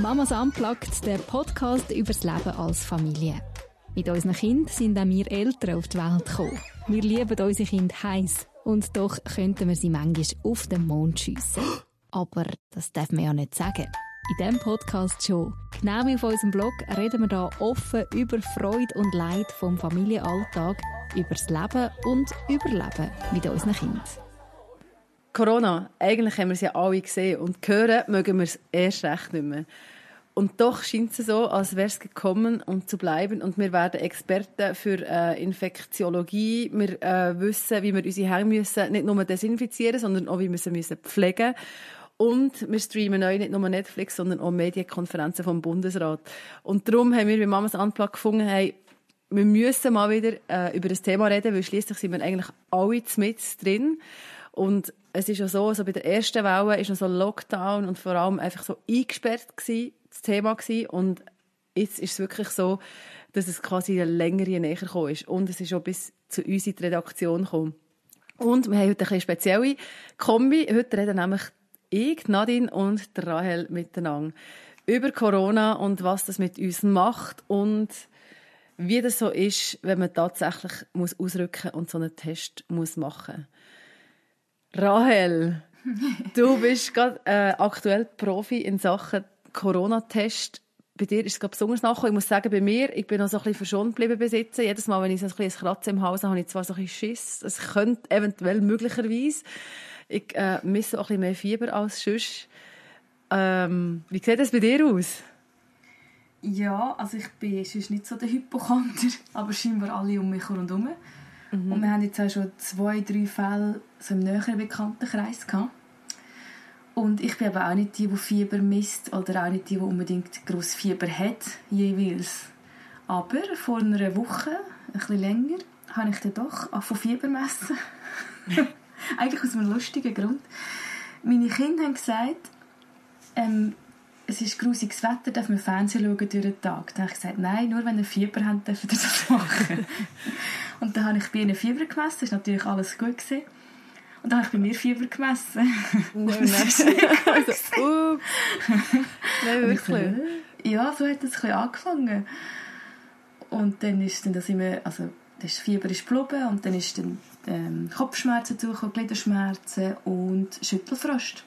Mamas Unplugged, der Podcast über das Leben als Familie. Mit unseren Kindern sind auch wir Eltern auf die Welt gekommen. Wir lieben unsere Kinder heiß und doch könnten wir sie manchmal auf den Mond schiessen. Aber das darf man ja nicht sagen. In diesem Podcast schon. Genau wie auf unserem Blog reden wir hier offen über Freude und Leid vom Familienalltag, über das Leben und Überleben mit unseren Kindern. Corona, eigentlich haben wir es ja alle gesehen und hören mögen wir es erst recht nicht mehr. Und doch scheint es so, als wäre es gekommen, um zu bleiben. Und wir werden Experten für äh, Infektiologie. Wir äh, wissen, wie wir unsere Hände müssen nicht nur desinfizieren, sondern auch, wie wir sie müssen pflegen und wir streamen euch nicht nur Netflix, sondern auch Medienkonferenzen vom Bundesrat. Und darum haben wir bei Mamas Unplugged gefunden, hey, wir müssen mal wieder äh, über das Thema reden, weil schließlich sind wir eigentlich alle mit drin. Und es ist ja so, also bei der ersten Welle ist noch so Lockdown und vor allem einfach so eingesperrt gewesen, das Thema gewesen. Und jetzt ist es wirklich so, dass es quasi eine längere näher gekommen ist. Und es ist auch bis zu uns in die Redaktion gekommen. Und wir haben heute eine spezielle Kombi. Heute reden nämlich ich, Nadine und Rahel miteinander über Corona und was das mit uns macht und wie das so ist, wenn man tatsächlich muss ausrücken und so einen Test muss machen. Rahel, du bist gerade äh, aktuell Profi in Sachen Corona-Test. Bei dir ist es besonders nachgekommen. Ich muss sagen, bei mir, ich bin noch so ein bisschen verschont geblieben besitzen. Jedes Mal, wenn ich so ein bisschen Kratze im Haus habe, habe ich zwar so ein bisschen Schiss. Es könnte eventuell möglicherweise ich äh, misse auch ein bisschen mehr Fieber als sonst. Ähm, wie sieht das bei dir aus? Ja, also ich bin sonst nicht so der Hypochonder, aber scheinbar alle um mich herum. Mhm. Und wir haben jetzt auch schon zwei, drei Fälle so im näheren Bekanntenkreis gehabt. Und ich bin aber auch nicht die, die Fieber misst oder auch nicht die, die unbedingt groß Fieber hat, jeweils. Aber vor einer Woche, ein bisschen länger, habe ich dann doch von Fieber messen. Eigentlich aus einem lustigen Grund. Meine Kinder haben gesagt, ähm, es ist grusiges Wetter, darf man Fernsehen schauen durch den Tag. Dann habe ich gesagt, nein, nur wenn ihr Fieber habt, dürft ihr das machen. und dann habe ich bei ihnen Fieber gemessen, das war natürlich alles gut. Gewesen. Und dann habe ich bei mir Fieber gemessen. Nein. also. Nein, wirklich? Ja, so hat es ein bisschen angefangen. Und dann ist dann das immer, also das Fieber ist geblieben und dann ist dann ähm, Kopfschmerzen Gliederschmerzen und Schüttelfrost.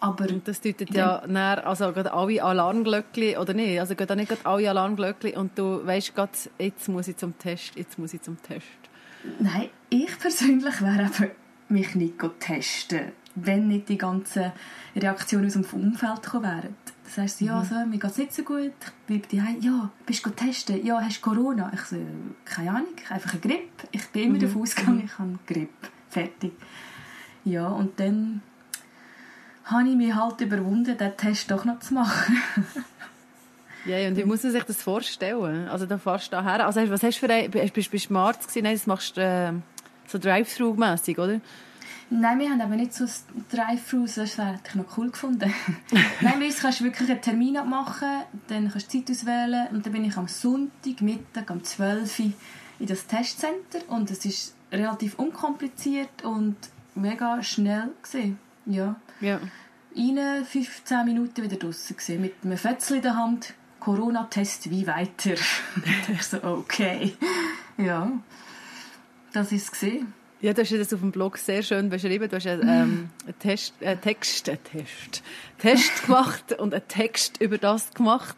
Aber und das deutet ja näher, also gerade alle Alarmglöckchen, oder nicht? Also geht nicht alle Alarmglöckchen und du weißt gerade, jetzt muss ich zum Test, jetzt muss ich zum Test. Nein, ich persönlich wäre eben mich nicht testen, wenn nicht die ganzen Reaktionen aus dem Umfeld gekommen wären. Das heißt, ja, mhm. so, mir geht es nicht so gut. Ich bin die ja, bist du testen? Ja, hast du Corona? Ich so, keine Ahnung, einfach eine Grippe. Ich bin immer mhm. davon ausgegangen, ich habe Grippe. Fertig. Ja, und dann habe ich mich halt überwunden, den Test doch noch zu machen. ja, und wie muss man sich das vorstellen? Also da fährst du her. Also was hast du für ein, bist, bist du Arzt gewesen? Nein, das machst du äh, so Drive-Thru-mässig, oder? Nein, wir haben aber nicht so Drive-Thru, das wäre ich noch cool gefunden. Nein, bei kannst du wirklich einen Termin abmachen, dann kannst du Zeit auswählen und dann bin ich am Sonntag, Mittag, um 12 Uhr in das Testcenter und es ist relativ unkompliziert und mega schnell gesehen. Ja. Ja. Rein 15 Minuten wieder draußen mit einem Fötzchen in der Hand. Corona-Test, wie weiter? ich so, okay. Ja, das ist es gesehen. Ja, du hast das auf dem Blog sehr schön beschrieben. Du hast einen, ähm, einen Test, einen Text, einen Test, Test gemacht und einen Text über das gemacht,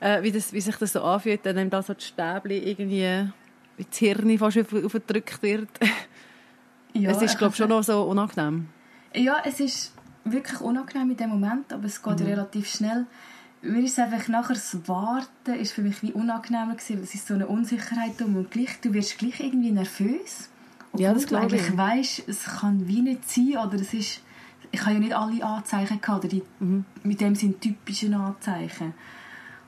äh, wie, das, wie sich das so anfühlt, wenn da so die Stäbchen irgendwie das Hirn fast aufgedrückt wird. Ja, es ist, glaube ich, schon noch so unangenehm. Ja, es ist wirklich unangenehm in dem Moment, aber es geht mhm. relativ schnell. Mir ist einfach nachher das Warten ist für mich wie unangenehmer gewesen, es ist so eine Unsicherheit um und gleich, du wirst gleich irgendwie nervös obwohl ja, das du eigentlich weißt, es kann wie nicht sein oder es ist, ich habe ja nicht alle Anzeichen gehabt, oder die, mhm. mit dem sind typische Anzeichen.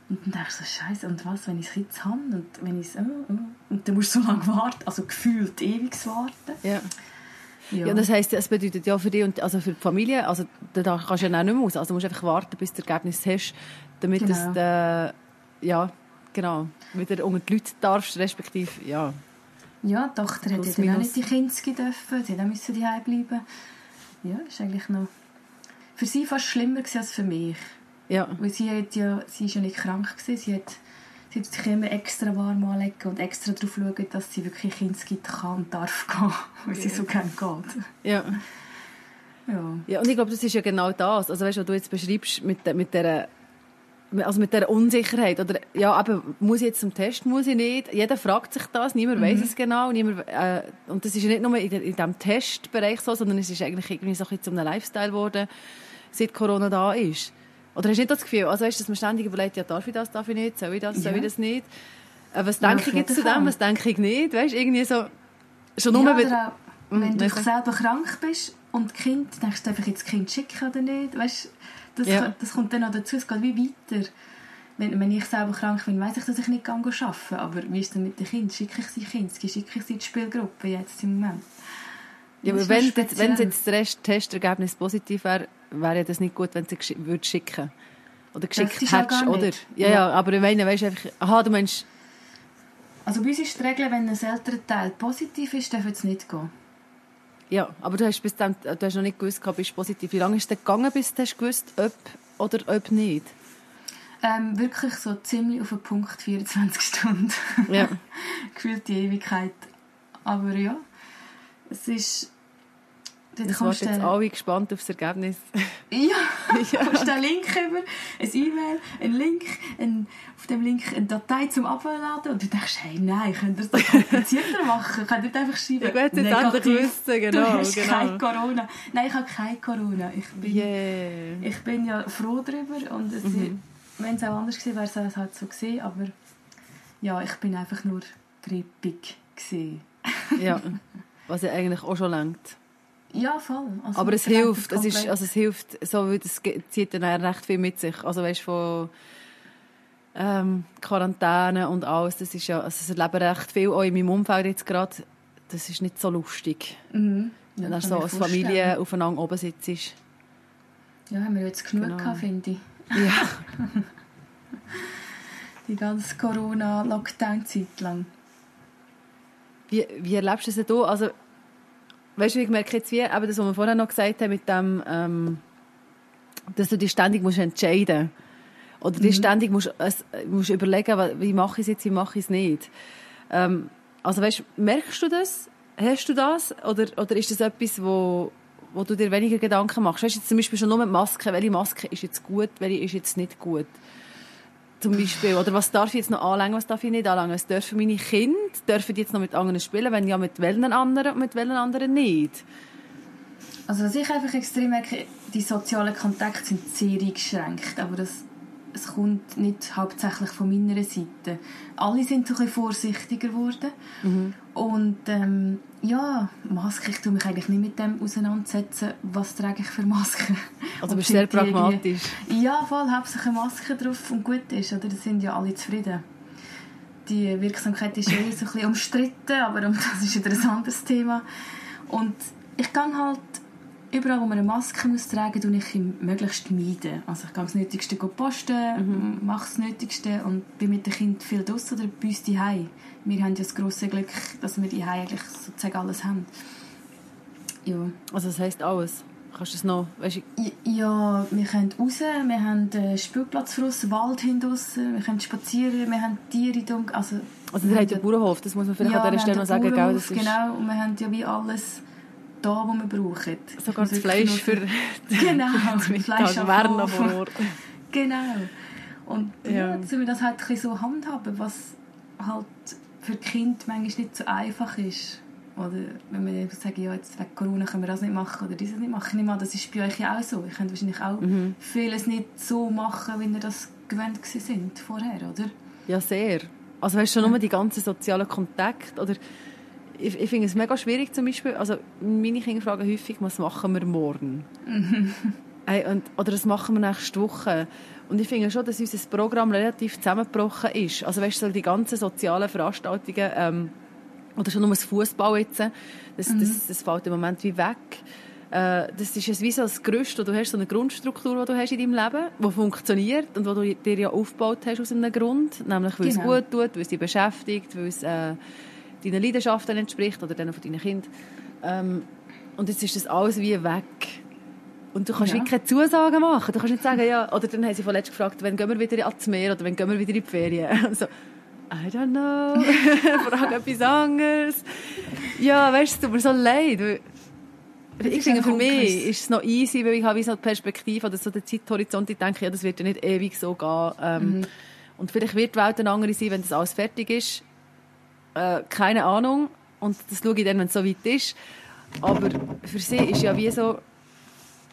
Und dann denkst du so, Scheiße, und was, wenn ich es jetzt habe und wenn ich oh, oh. und dann musst du so lange warten, also gefühlt ewig warten. Ja. Ja. ja, das heisst, das bedeutet ja für dich und also für die Familie, also da kannst du ja auch nicht mehr aus, also du musst einfach warten, bis du das Ergebnis hast, damit genau. das, äh, ja, genau, wieder unter die Leute darfst, respektive, ja, ja, die Tochter hat ja auch nicht die Kinder dürfen, sie musste daheim bleiben. Ja, ist eigentlich noch für sie fast schlimmer als für mich. Ja. Weil sie, hat ja, sie ist ja nicht krank gewesen. Sie hat, sie hat sich immer extra warm anlegen und extra darauf schauen, dass sie wirklich Kindskind kann und darf gehen, weil sie so gerne geht. Ja. Ja. Ja, und ich glaube, das ist ja genau das. Also, weißt du, was du jetzt beschreibst mit, mit der also mit der Unsicherheit oder ja, aber muss ich jetzt zum Test, muss ich nicht? Jeder fragt sich das, niemand weiß es genau, niemand, äh, und das ist ja nicht nur in, in diesem Testbereich so, sondern es ist eigentlich irgendwie so ein bisschen zu einem Lifestyle geworden, seit Corona da ist. Oder hast du nicht das Gefühl, also weißt dass man ständig überlegt, ja, darf ich das, darf ich nicht, soll ich das, soll Ja. ich das nicht? Äh, was Ja, denke auf ich jetzt zu dem, was denke ich nicht? Weißt irgendwie so, schon nur ja, oder auch, wenn Mhm, du selber krank bist und Kind, denkst du einfach, jetzt das Kind schicken oder nicht? Weißt, das, Ja. das kommt dann noch dazu, es geht wie weiter. Wenn, wenn ich selber krank bin, weiss ich, dass ich nicht kann arbeiten kann. Aber wie ist denn mit den Kindern? Schicke ich sie Kinski? Schicke ich sie in die Spielgruppe jetzt im Moment? Ja, aber wenn, jetzt- wenn jetzt das Testergebnis positiv wäre, wäre ja das nicht gut, wenn du sie gesch- würdest schicken Oder geschickt hättest, oder? nicht. Ja, ja, aber ich meine, weißt du einfach, aha, du meinst, Also bei uns ist die Regel, wenn ein älterer Teil positiv ist, darf es nicht gehen. ja, aber du hast, bis dann, du hast noch nicht gewusst, bist du positiv. Wie lange ist es gegangen, bis du hast gewusst, ob oder ob nicht? Ähm, wirklich so ziemlich auf den Punkt 24 Stunden. Ja. Gefühlt die Ewigkeit. Aber ja, es ist... Dort kommst warten jetzt alle gespannt auf das Ergebnis. Ja, Ja. kommst du einen Link über, ein E-Mail, einen Link, ein, auf dem Link eine Datei zum Abladen und du denkst, hey, nein, könnt ihr das komplizierter machen? Könnt ihr einfach schreiben, Ich will jetzt endlich wissen, genau, du hast genau. kein Corona. Nein, ich habe kein Corona. Ich bin, Yeah. ich bin ja froh darüber und es, Mhm. wenn es auch anders gewesen wäre, wäre es halt so gewesen, aber ja, ich bin einfach nur grippig gewesen. Ja. Was ja eigentlich auch schon langt. Ja, voll. Also, Aber es hilft, es ist, also es hilft, so wie das zieht dann recht viel mit sich. Also weißt von ähm, Quarantäne und alles, das ist ja, also es erleben recht viel auch in meinem Umfeld jetzt gerade. Das ist nicht so lustig, Mhm. Ja, wenn du kann so als vorstellen. Familie aufeinander oben sitzt. Ja, haben wir jetzt genug Genau. gehabt, finde ich. Ja. Die ganze Corona-Lockdown-Zeit lang. Wie, wie erlebst du das denn? Also, weißt du, ich merke jetzt wie, eben das, was wir vorher noch gesagt haben, mit dem, ähm, dass du dich ständig musst entscheiden Oder dir ständig musst, es, musst überlegen, wie mache ich es jetzt, wie mache ich es nicht. Ähm, also, weißt du, merkst du das? Hast du das? Oder, oder ist das etwas, wo, wo du dir weniger Gedanken machst? Weißt du, jetzt zum Beispiel schon nur mit Masken, welche Maske ist jetzt gut, welche ist jetzt nicht gut? Zum Beispiel. Oder was darf ich jetzt noch anlängen, was darf ich nicht anlängen? Was dürfen meine Kinder? Dürfen die jetzt noch mit anderen spielen? Wenn ja, mit welchen anderen und mit welchen anderen nicht? Also was ich einfach extrem merke, die sozialen Kontakte sind sehr eingeschränkt, aber das, es kommt nicht hauptsächlich von meiner Seite. Alle sind so ein bisschen vorsichtiger geworden und ähm, ja, Maske, ich tue mich eigentlich nicht mit dem auseinandersetzen, was trage ich für Masken. Also bist sehr pragmatisch. Ja, voll, hauptsächlich eine Maske drauf und gut ist, oder? Da sind ja alle zufrieden. Die Wirksamkeit ist eh so ein bisschen umstritten, aber das ist wieder ein anderes Thema. Und ich gehe halt überall, wo man eine Maske muss tragen muss, ich möglichst meiden. Also ich gehe das Nötigste posten, mache das Nötigste und bin mit den Kindern viel draussen oder bei uns. Wir haben ja das grosse Glück, dass wir daheim eigentlich sozusagen alles haben. Ja. Also das heisst alles. Kannst du das noch, weißt du, Ja, wir können raus, wir haben einen Spielplatz für uns, Wald draussen, wir können spazieren, wir haben Tiere da, also... also wir ihr haben habt den Bauernhof, das muss man vielleicht ja, an dieser Stelle noch sagen, gell? Das ist Genau, und wir haben ja wie alles da, was wir brauchen. sogar das Fleisch für Genau, Fleisch am wären noch Ofen. vor Ort. Genau. Und ja, Ja. wir das halt ein bisschen so handhaben, was halt für die Kinder manchmal nicht so einfach ist. Oder wenn wir sagen, ja, jetzt wegen Corona können wir das nicht machen oder dieses nicht machen. Ich nehme an, das ist bei euch ja auch so. Ihr könnt wahrscheinlich auch Mhm. vieles nicht so machen, wie ihr das gewöhnt sind vorher, oder? Ja, sehr. Also weißt du, schon nur die ganzen sozialen Kontakte oder ich, ich finde es mega schwierig zum Beispiel, also meine Kinder fragen häufig, was machen wir morgen? hey, und, oder was machen wir nächste Woche? Und ich finde schon, dass unser Programm relativ zusammengebrochen ist. Also weißt du, so die ganzen sozialen Veranstaltungen, ähm, oder schon nur das Fußball jetzt, das, das, das fällt im Moment wie weg. Äh, das ist jetzt wie so das Gerüst, wo du hast so eine Grundstruktur, die du hast in deinem Leben, die funktioniert und die du dir ja aufgebaut hast aus einem Grund, nämlich weil Genau. es gut tut, weil es dich beschäftigt, weil es äh, deinen Leidenschaften entspricht oder denen von deinen Kindern. Ähm, und jetzt ist das alles wie weg. Und du kannst Ja. ja. keine Zusagen machen. Du kannst nicht sagen, ja, oder dann haben sie vorletzt gefragt, wann gehen wir wieder ans Meer oder wann gehen wir wieder in die Ferien. Und so, I don't know, frag etwas anderes. Ja, weißt du, es tut mir so leid. Ich finde, für mich ist es noch easy, weil ich habe so die Perspektive oder so den Zeithorizont, ich denke, ja, das wird ja nicht ewig so gehen. Ähm, Und vielleicht wird die Welt eine andere sein, wenn das alles fertig ist. Äh, keine Ahnung. Und das schaue ich dann, wenn es so weit ist. Aber für sie ist ja wie so,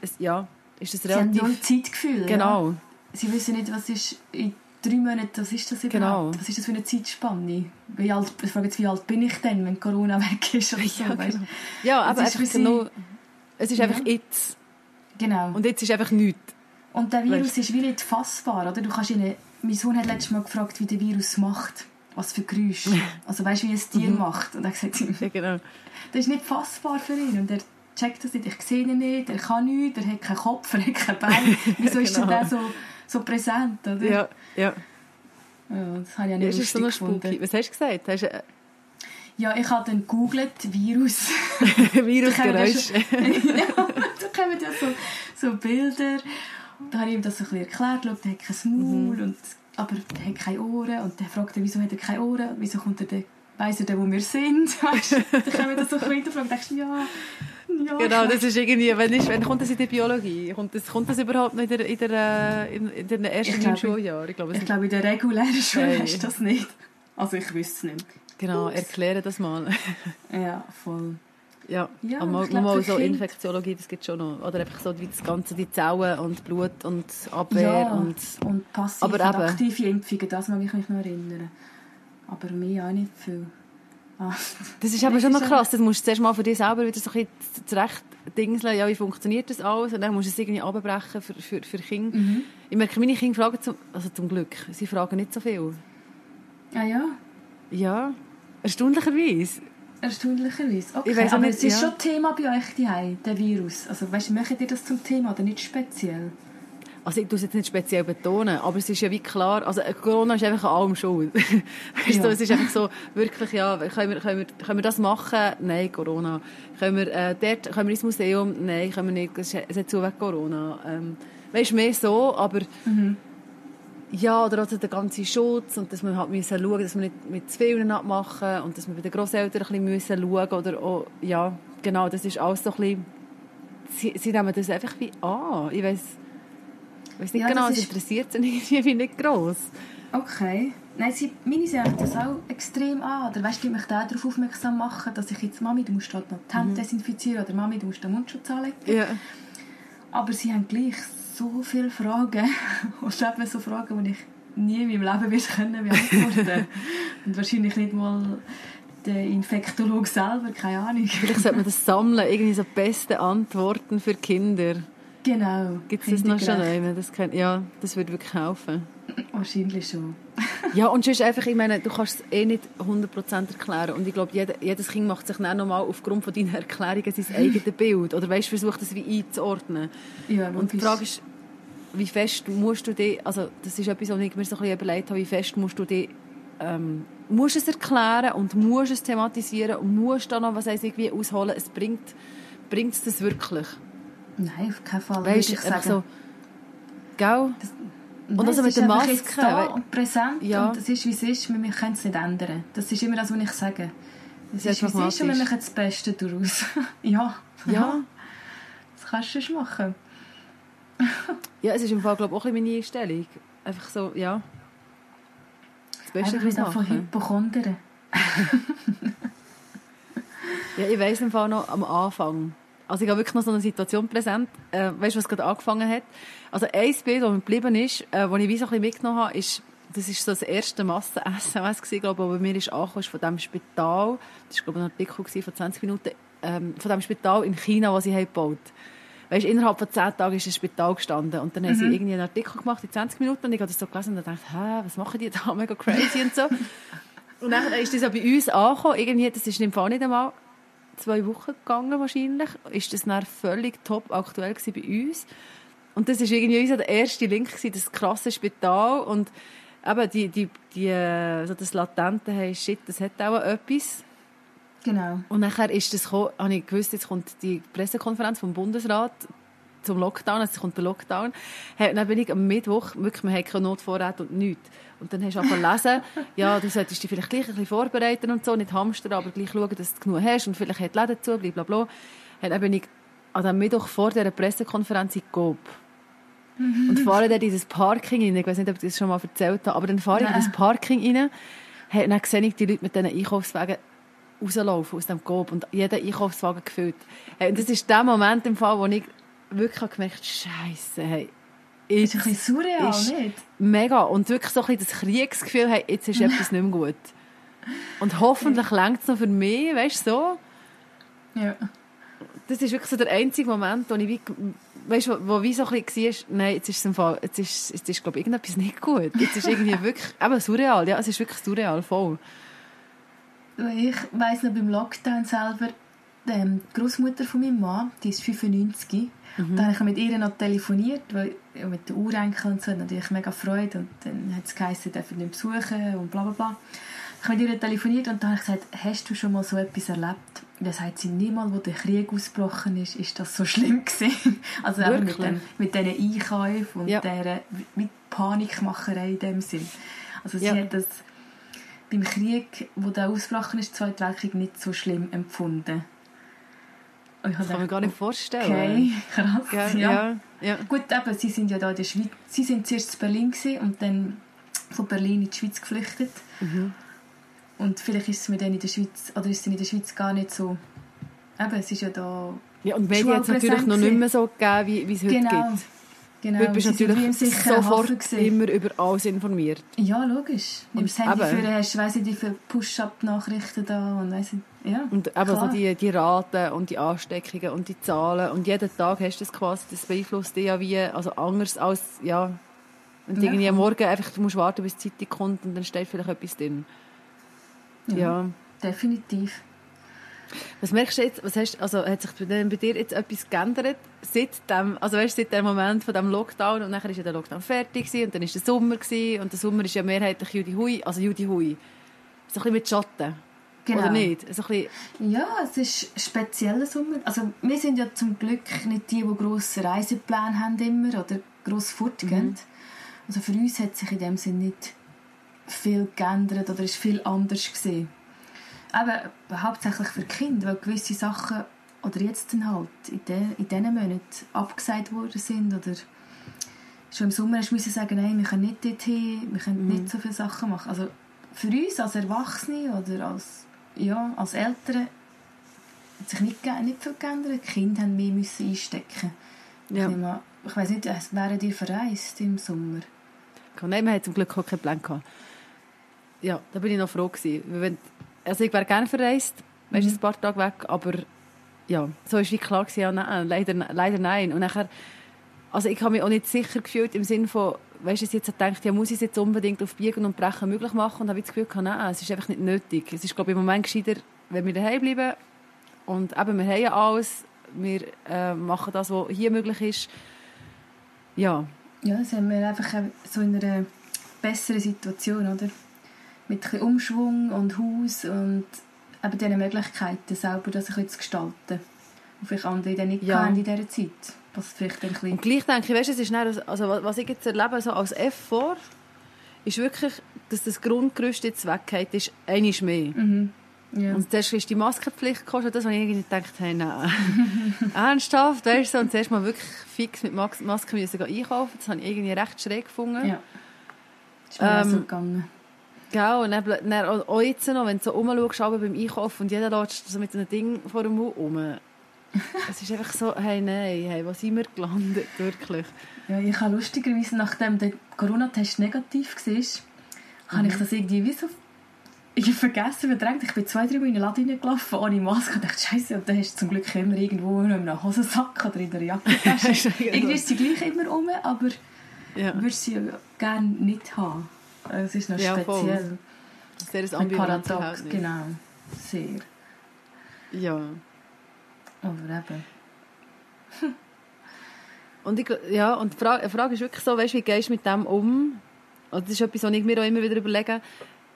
es, ja, ist das Sie haben relativ... null Zeitgefühl. Genau. Ja. Sie wissen nicht, was ist in drei Monaten, was ist das überhaupt? Genau. Was ist das für eine Zeitspanne? Wie alt, ich frage jetzt, wie alt bin ich denn, wenn Corona weg ist oder so, Ja, weißt? genau. Ja, aber Es ist einfach sie- genau, es ist Ja. einfach jetzt. Genau. Und jetzt ist einfach nichts. Und der Virus Weißt- ist wie nicht fassbar, oder? Du kannst ihnen, mein Sohn hat letztes Mal gefragt, wie der Virus macht. Was für Geräusche. Also weißt du, wie ein Tier Mhm. macht. Und er gesagt, Ja, genau. das ist nicht fassbar für ihn. Und er checkt das nicht. Ich sehe ihn nicht, er kann nichts, er hat keinen Kopf, er hat kein Bein. Wieso ist Genau. denn der so, so präsent, oder? Ja, ja. Ja, das habe ich ja ja nicht ist so gefunden. Was hast du gesagt? Hast du äh, Ja, ich habe dann gegoogelt, Virus. Virusgeräusch? ja, da kommen ja so, so Bilder. Da habe ich ihm das so ein bisschen erklärt. Schau, der hat kein Mhm. Maul, und, aber der hat keine Ohren. Und der fragt dann, wieso hat er keine Ohren? Wieso kommt er dann, weiss er dann, wo wir sind? Weißt du? Dann können wir das so und denkst, ja, ja. Genau, das ist irgendwie, wenn, ist, wenn kommt das in der Biologie? Kommt das, kommt das überhaupt noch in der, in der, äh, in, in den ersten glaube- Schuljahren? Ich glaube, es Ich glaube, in der regulären Schule hast du das nicht. Also ich wüsste es nicht. genau, erkläre das mal. Ja, voll. ja, Ja, aber mal, ich glaube, mal so Kind- Infektiologie, das gibt schon noch. Oder einfach so wie das Ganze, die Zellen und Blut und Abwehr Ja, und... und passive Aber und aktive Impfungen, das mag ich mich noch erinnern. Aber mir auch nicht viel. Ah, Das ist aber schon noch krass. Das musst du zuerst mal für dich selber wieder so ein bisschen zurecht dingseln. Ja, wie funktioniert das alles? Und dann musst du es irgendwie abbrechen für, für, für Kinder. Mhm. Ich merke, meine Kinder fragen zum, also zum Glück, sie fragen nicht so viel. ah ja, Ja, erstaunlicherweise. erstaunlicherweise. Okay, Ich weiss aber nicht, es ist ja. schon Thema bei euch daheim, der Virus. Also weißt, macht ihr das zum Thema oder nicht speziell? Also ich tue es jetzt nicht speziell betonen, aber es ist ja wie klar, also äh, Corona ist einfach an allem schuld. weißt Ja. du, es ist einfach so, wirklich, ja, können wir, können wir, können wir das machen? Nein, Corona. Können wir, äh, dort, können wir ins Museum? Nein, können wir nicht, es hat zu wegen Corona. Ähm, weißt du, mehr so, aber ja, oder also der ganze Schutz und dass wir halt müssen schauen, dass wir nicht mit zu vielen abmachen und dass wir bei den Grosseltern ein bisschen müssen schauen oder auch, ja, genau, das ist alles so ein bisschen, sie, sie nehmen das einfach wie an. Ich weiß weiß nicht Ja, genau, das es interessiert sie irgendwie nicht gross. Okay. Nein, sie, meine sagen das auch extrem an. Oder weißt du, die mich da darauf aufmerksam machen, dass ich jetzt, Mami, du musst halt noch die Hände desinfizieren oder Mami, du musst den Mundschutz anlegen. Ja. Aber sie haben gleich so viele Fragen. Und eben so Fragen, die ich nie in meinem Leben wird können beantworten Und wahrscheinlich nicht mal der Infektologe selber, keine Ahnung. Vielleicht sollte man das sammeln, irgendwie so beste Antworten für Kinder. Genau. Gibt es das noch schon einmal? Das kann, ja, das würde wirklich helfen. Wahrscheinlich schon. Ja, und sonst einfach, ich meine, du kannst es eh nicht 100% erklären. Und ich glaube, jeder, jedes Kind macht sich dann nochmal aufgrund von deinen Erklärungen sein eigenes Bild. Oder weißt, versucht das wie einzuordnen. Ja, Und die. Frage ist, wie fest musst du dich, also das ist etwas, was ich mir so ein bisschen überlegt habe, wie fest musst du dich, ähm, musst es erklären und musst es thematisieren und musst da noch was heisst, irgendwie ausholen. Es bringt, bringt es das wirklich? Nein, auf keinen Fall. Weißt du, ich sagen. so, gell? Nein, Und also mit ist der Maske, jetzt da und präsent Ja. und es ist, wie es ist. Wir können es nicht ändern. Das ist immer das, was ich sage. Es ist, wie es ist und wir machen das Beste daraus. ja. Ja. Das kannst du schon machen. Ja, es ist im Fall, glaube ich, auch ein meine Einstellung. Einfach so, ja. Das Beste Einfach daraus wieder von machen. Hypochondern. Ja, ich weiss im Fall noch am Anfang. Also ich habe wirklich noch so eine Situation präsent. Äh, weißt du, was gerade angefangen hat? Also ein Bild, das mir geblieben ist, äh, das ich wie so ein bisschen mitgenommen habe, ist, das ist so das erste Massen-SMS gewesen, glaube ich, das bei mir ist angekommen, von dem Spital. Das war, glaube ich, ein Artikel gewesen von 20 Minuten, ähm, von dem Spital in China, das sie haben gebaut Weißt, innerhalb von 10 Tagen ist ein Spital gestanden. Und dann haben sie irgendwie einen Artikel gemacht in 20 Minuten und ich habe das so gelesen und dachte, hä, was machen die da? Mega crazy und so. Und dann ist das auch bei uns angekommen. Irgendwie, das ist im Fall nicht einmal zwei Wochen gegangen wahrscheinlich. Ist das dann völlig top aktuell bei uns. Und das ist irgendwie unser der erste Link gewesen, das krasse Spital und eben die, die, die, äh, so das Latente, hey, shit, das hat auch etwas. Genau. Und nachher ist das habe ich gewusst, jetzt kommt die Pressekonferenz vom Bundesrat zum Lockdown, also kommt der Lockdown. Hey, dann bin ich am Mittwoch, wirklich, wir haben keine Notvorräte und nichts. Und dann hast du angefangen lesen, ja, du solltest dich vielleicht gleich ein bisschen vorbereiten und so, nicht hamstern, aber gleich schauen, dass du genug hast und vielleicht hat die Läden zu, blablabla. Hey, dann bin ich an dem Mittwoch vor dieser Pressekonferenz in Coop. Und fahre dann in dieses Parking rein. Ich weiß nicht, ob ich das schon mal erzählt habe, aber dann fahre ich in das Parking rein. Hey, und dann sehe ich die Leute mit diesen Einkaufswagen rauslaufen aus dem Coop und jeder Einkaufswagen gefüllt. Hey, und das ist der Moment im Fall, wo ich wirklich habe gemerkt Scheiße, hey, ist ein bisschen surreal, nicht? Mega. Und wirklich so ein bisschen das Kriegsgefühl, hey, jetzt ist etwas nicht mehr gut. Und hoffentlich längt es noch für mich, weißt du, so. Ja. Das ist wirklich so der einzige Moment, wo ich wie, weißt, wo, wo wie so ein bisschen war, nein, jetzt ist es im Fall, jetzt ist, jetzt ist, glaube ich, irgendetwas nicht gut. Jetzt ist irgendwie wirklich, eben surreal, ja, es ist wirklich surreal, voll. Ich weiss noch beim Lockdown selber, ähm, die Großmutter von meinem Mann, die ist 95, mhm. da habe ich mit ihr noch telefoniert, weil mit den Urenkeln und so, natürlich mega Freude und dann hat es geheißen, darf ich nicht besuchen und bla bla bla. Ich habe mit ihr telefoniert und dann habe ich gesagt, hast du schon mal so etwas erlebt? Und dann sagt sie, niemals, wo der Krieg ausgebrochen ist, ist das so schlimm gewesen. Also auch mit, dem, mit diesen Einkäufen und ja. dieser mit Panikmacherei in dem Sinn. Also sie ja. hat das beim Krieg, wo der ausgebrochen ist, Zweite Weltkrieg, nicht so schlimm empfunden. Ich das kann mir gar nicht vorstellen. Okay, krass. Ja, ja. ja. Gut, eben, sie sind ja da in der Schweiz. Sie sind zuerst in Berlin und dann von Berlin in die Schweiz geflüchtet. Mhm. Und vielleicht ist es mit denen in der Schweiz, oder ist es in der Schweiz gar nicht so. Eben, es ist ja da. Ja, und Medien hat es natürlich noch nicht mehr so gegeben, wie, wie es heute genau. gibt. Genau. Heute bist du natürlich sofort immer über alles informiert. Ja, logisch. Im Handy führen hast du, weiss nicht, wie viele Push-Up-Nachrichten da und weiss nicht, ja. Und eben so die, die Raten und die Ansteckungen und die Zahlen und jeden Tag hast du das quasi, das beeinflusst dich ja wie, also anders als, ja, wenn du ja. irgendwie am Morgen einfach, du musst warten, bis die Zeitung kommt und dann steht vielleicht etwas drin. Ja, ja. definitiv. Was merkst du jetzt, was hast, also hat sich bei dir jetzt etwas geändert seit dem, also weißt, seit dem Moment von dem Lockdown und nachher ist ja der Lockdown fertig gewesen, und dann ist der Sommer gewesen, und der Sommer ist ja mehrheitlich Judy Hui, also Judy Hui. So ein bisschen mit Schatten. Genau. Oder nicht? So ein ja, es ist ein spezieller Sommer. Also wir sind ja zum Glück nicht die, die grosse Reisepläne haben immer oder gross fortgehen. Mhm. Also für uns hat sich in dem Sinne nicht viel geändert oder ist viel anders gesehen. Eben, hauptsächlich für Kinder, weil gewisse Sachen oder jetzt dann halt in, de, in diesen Monaten abgesagt worden sind oder schon im Sommer hast du sagen, nein, wir können nicht dorthin, wir können mhm. nicht so viele Sachen machen. Also für uns als Erwachsene oder als, ja, als Eltern hat sich nicht, nicht viel geändert. Die Kinder haben mehr müssen einstecken. Ja. Ich, ich weiß nicht, wären die verreist im Sommer? Nein, wir hatten zum Glück auch keinen Plan gehabt ja, da bin ich noch froh gewesen. Wenn, also ich wäre gerne verreist, mhm. ein paar Tage weg, aber ja, so ist wie klar gewesen, ja, nein, leider, leider nein. Und nachher, also ich habe mich auch nicht sicher gefühlt im Sinne von, weißt du, ich jetzt gedacht, ja, muss ich es jetzt unbedingt auf Biegen und Brechen möglich machen und habe das Gefühl gehabt, nein, es ist einfach nicht nötig. Es ist, glaube ich, im Moment gescheiter, wenn wir daheim bleiben und eben, wir haben ja alles, wir äh, machen das, was hier möglich ist. Ja. Ja, sind wir einfach so in einer besseren Situation, oder? Mit ein Umschwung und Haus und eben diese Möglichkeiten, selber das ein zu gestalten. Und vielleicht andere dann nicht ja. in dieser Zeit. Was vielleicht ein bisschen und gleich denke ich, weißt, es ist nicht, also was ich jetzt erlebe so als F vor, ist wirklich, dass das Grundgerüst jetzt weggeht, ist einiges mehr. Mhm. Ja. Und zuerst ist die Maskenpflicht gekostet, das, was ich irgendwie gedacht habe, nein, ernsthaft, weißt du, und zuerst mal wirklich fix mit Masken müssen einkaufen, das habe ich irgendwie recht schräg gefunden. Ja, das ist mir ähm, so gegangen. Genau, und dann, dann auch jetzt noch, wenn du so rumschaust, beim Einkaufen und jeder läuft so mit einem Ding vor dem Mund rum. es ist einfach so, hey, nein, hey, wo sind wir gelandet, wirklich? Ja, ich habe lustigerweise, nachdem der Corona-Test negativ war, mhm. habe ich das irgendwie wie so ich vergessen, verdrängt. Ich bin zwei, drei Mal in den Laden gelaufen, ohne Maske. Und dachte, Scheiße, und dann hast du zum Glück immer irgendwo in einem Hosensack oder in der Jackentasche. irgendwie ist sie gleich immer rum, aber ja. würdest sie gerne nicht haben. Es ist noch ja, speziell. Sehr ein Paradox, genau. Sehr. Ja. Aber eben. und ich, ja, und die Frage, die Frage ist wirklich so, weißt, wie gehst du mit dem um? Und das ist etwas, was ich mir auch immer wieder überlege.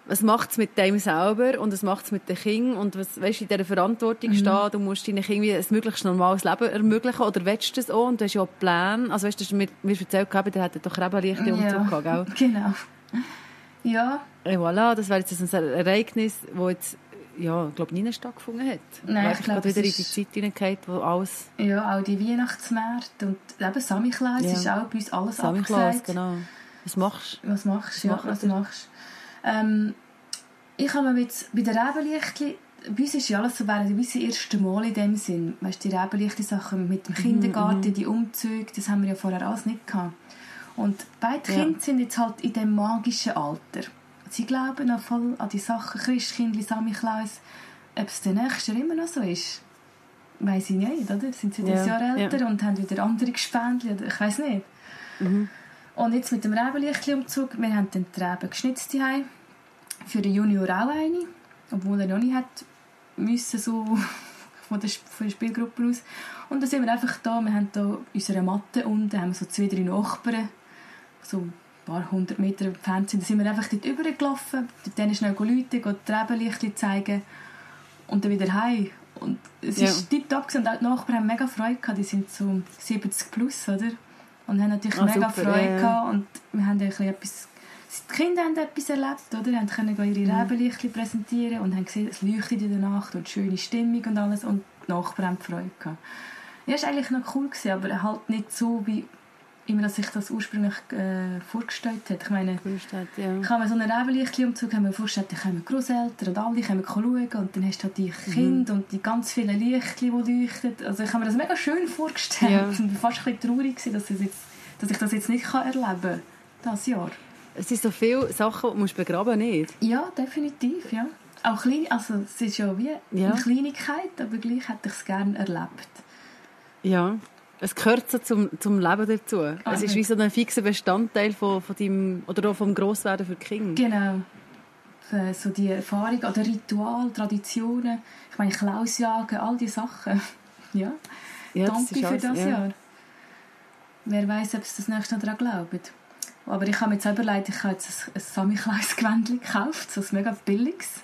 was macht es mit dem selber und was macht es mit den Kindern und was, weißt du, in dieser Verantwortung mhm. stehen, du musst deinen Kindern ein möglichst normales Leben ermöglichen oder willst du das auch und du hast ja auch Pläne, also weißt du, mir, mir erzählt gehabt, der hätte doch Rebenlichte ja. Gehabt, gell? genau. Ja. Et voilà, das wäre jetzt ein Ereignis, das jetzt ja, ich glaube, nie stattgefunden hat. Nein, Weil ich glaube, wieder in die Zeit hineingeht, wo alles... Ja, auch die Weihnachtsmärkte und eben Samichlaus ja. ist auch bei uns alles Samichlaus, genau. Was machst du? Was machst du? Ja, was machst ähm, Ich habe mir jetzt bei den Rebenlichtchen bei uns ist ja alles so während das erste Mal in dem Sinn. Weißt, die Rebenlichte Sachen mit dem mhm, Kindergarten, mm -hmm. die Umzüge, das haben wir ja vorher alles nicht gehabt. Und beide ja. Kinder sind jetzt halt in dem magischen Alter. Sie glauben noch voll an die Sachen Christkindli, Samichlaus. Ob es der nächste immer noch so ist, weiß ich nicht, oder? Sind sie ja. Jahr älter ja. und haben wieder andere Gespendli, oder ich weiß nicht. Mhm. Und jetzt mit dem Rebenlichtli-Umzug, wir haben den Reben geschnitzt daheim. Für den Junior auch eine, obwohl er noch nicht hat müssen, so von der, von der Spielgruppe aus. Und dann sind wir einfach da, wir haben da unsere Matte unten, haben so zwei, drei Nachbarn, so paar hundert Meter entfernt sind, sind wir einfach dort rübergelaufen, dort schnell Leute, die Trebenlichter zeigen und dann wieder heim. Und es ja. ist tiptop und auch die Nachbarn haben mega Freude gehabt, die sind so 70 plus, oder? Und haben natürlich ah, mega super, Freude ja. gehabt und wir haben etwas die Kinder haben etwas erlebt, oder? haben können ihre mhm. Rebenlichter präsentieren und haben gesehen, es leuchtet in der Nacht und schöne Stimmung und alles und die Nachbarn haben Freude gehabt. Ja, es war eigentlich noch cool, gewesen, aber halt nicht so, wie wie man sich das ursprünglich äh, vorgestellt hat. Ich meine, ja. ich habe mir so einen Rebenlichtli-Umzug vorgestellt, da kommen Großeltern und alle kommen schauen und dann hast du halt die mhm. Kinder mhm. und die ganz vielen Lichtli, die leuchten. Also ich habe mir das mega schön vorgestellt ja. und war fast ein bisschen traurig, dass, ich, jetzt, dass ich das jetzt nicht kann erleben kann, dieses Jahr. Es sind so viele Sachen, die du begraben nicht? Ja, definitiv, ja. Auch klein, also es ist ja wie ja. eine Kleinigkeit, aber gleich hätte ich es gerne erlebt. Ja, es gehört so zum, zum Leben dazu. Ah, es ist wie so ein fixer Bestandteil von, von deinem, oder auch vom Grosswerden für die Kinder. Genau. So die Erfahrung oder Ritual, Traditionen. Ich meine, Klausjagen, all diese Sachen. ja. ja Danke für alles, das ja. Jahr. Wer weiß, ob es das nächste Jahr daran glaubt. Aber ich habe mir jetzt überlegt, ich habe jetzt ein, ein Samichlaus-Gewändchen gekauft, so ein mega billiges.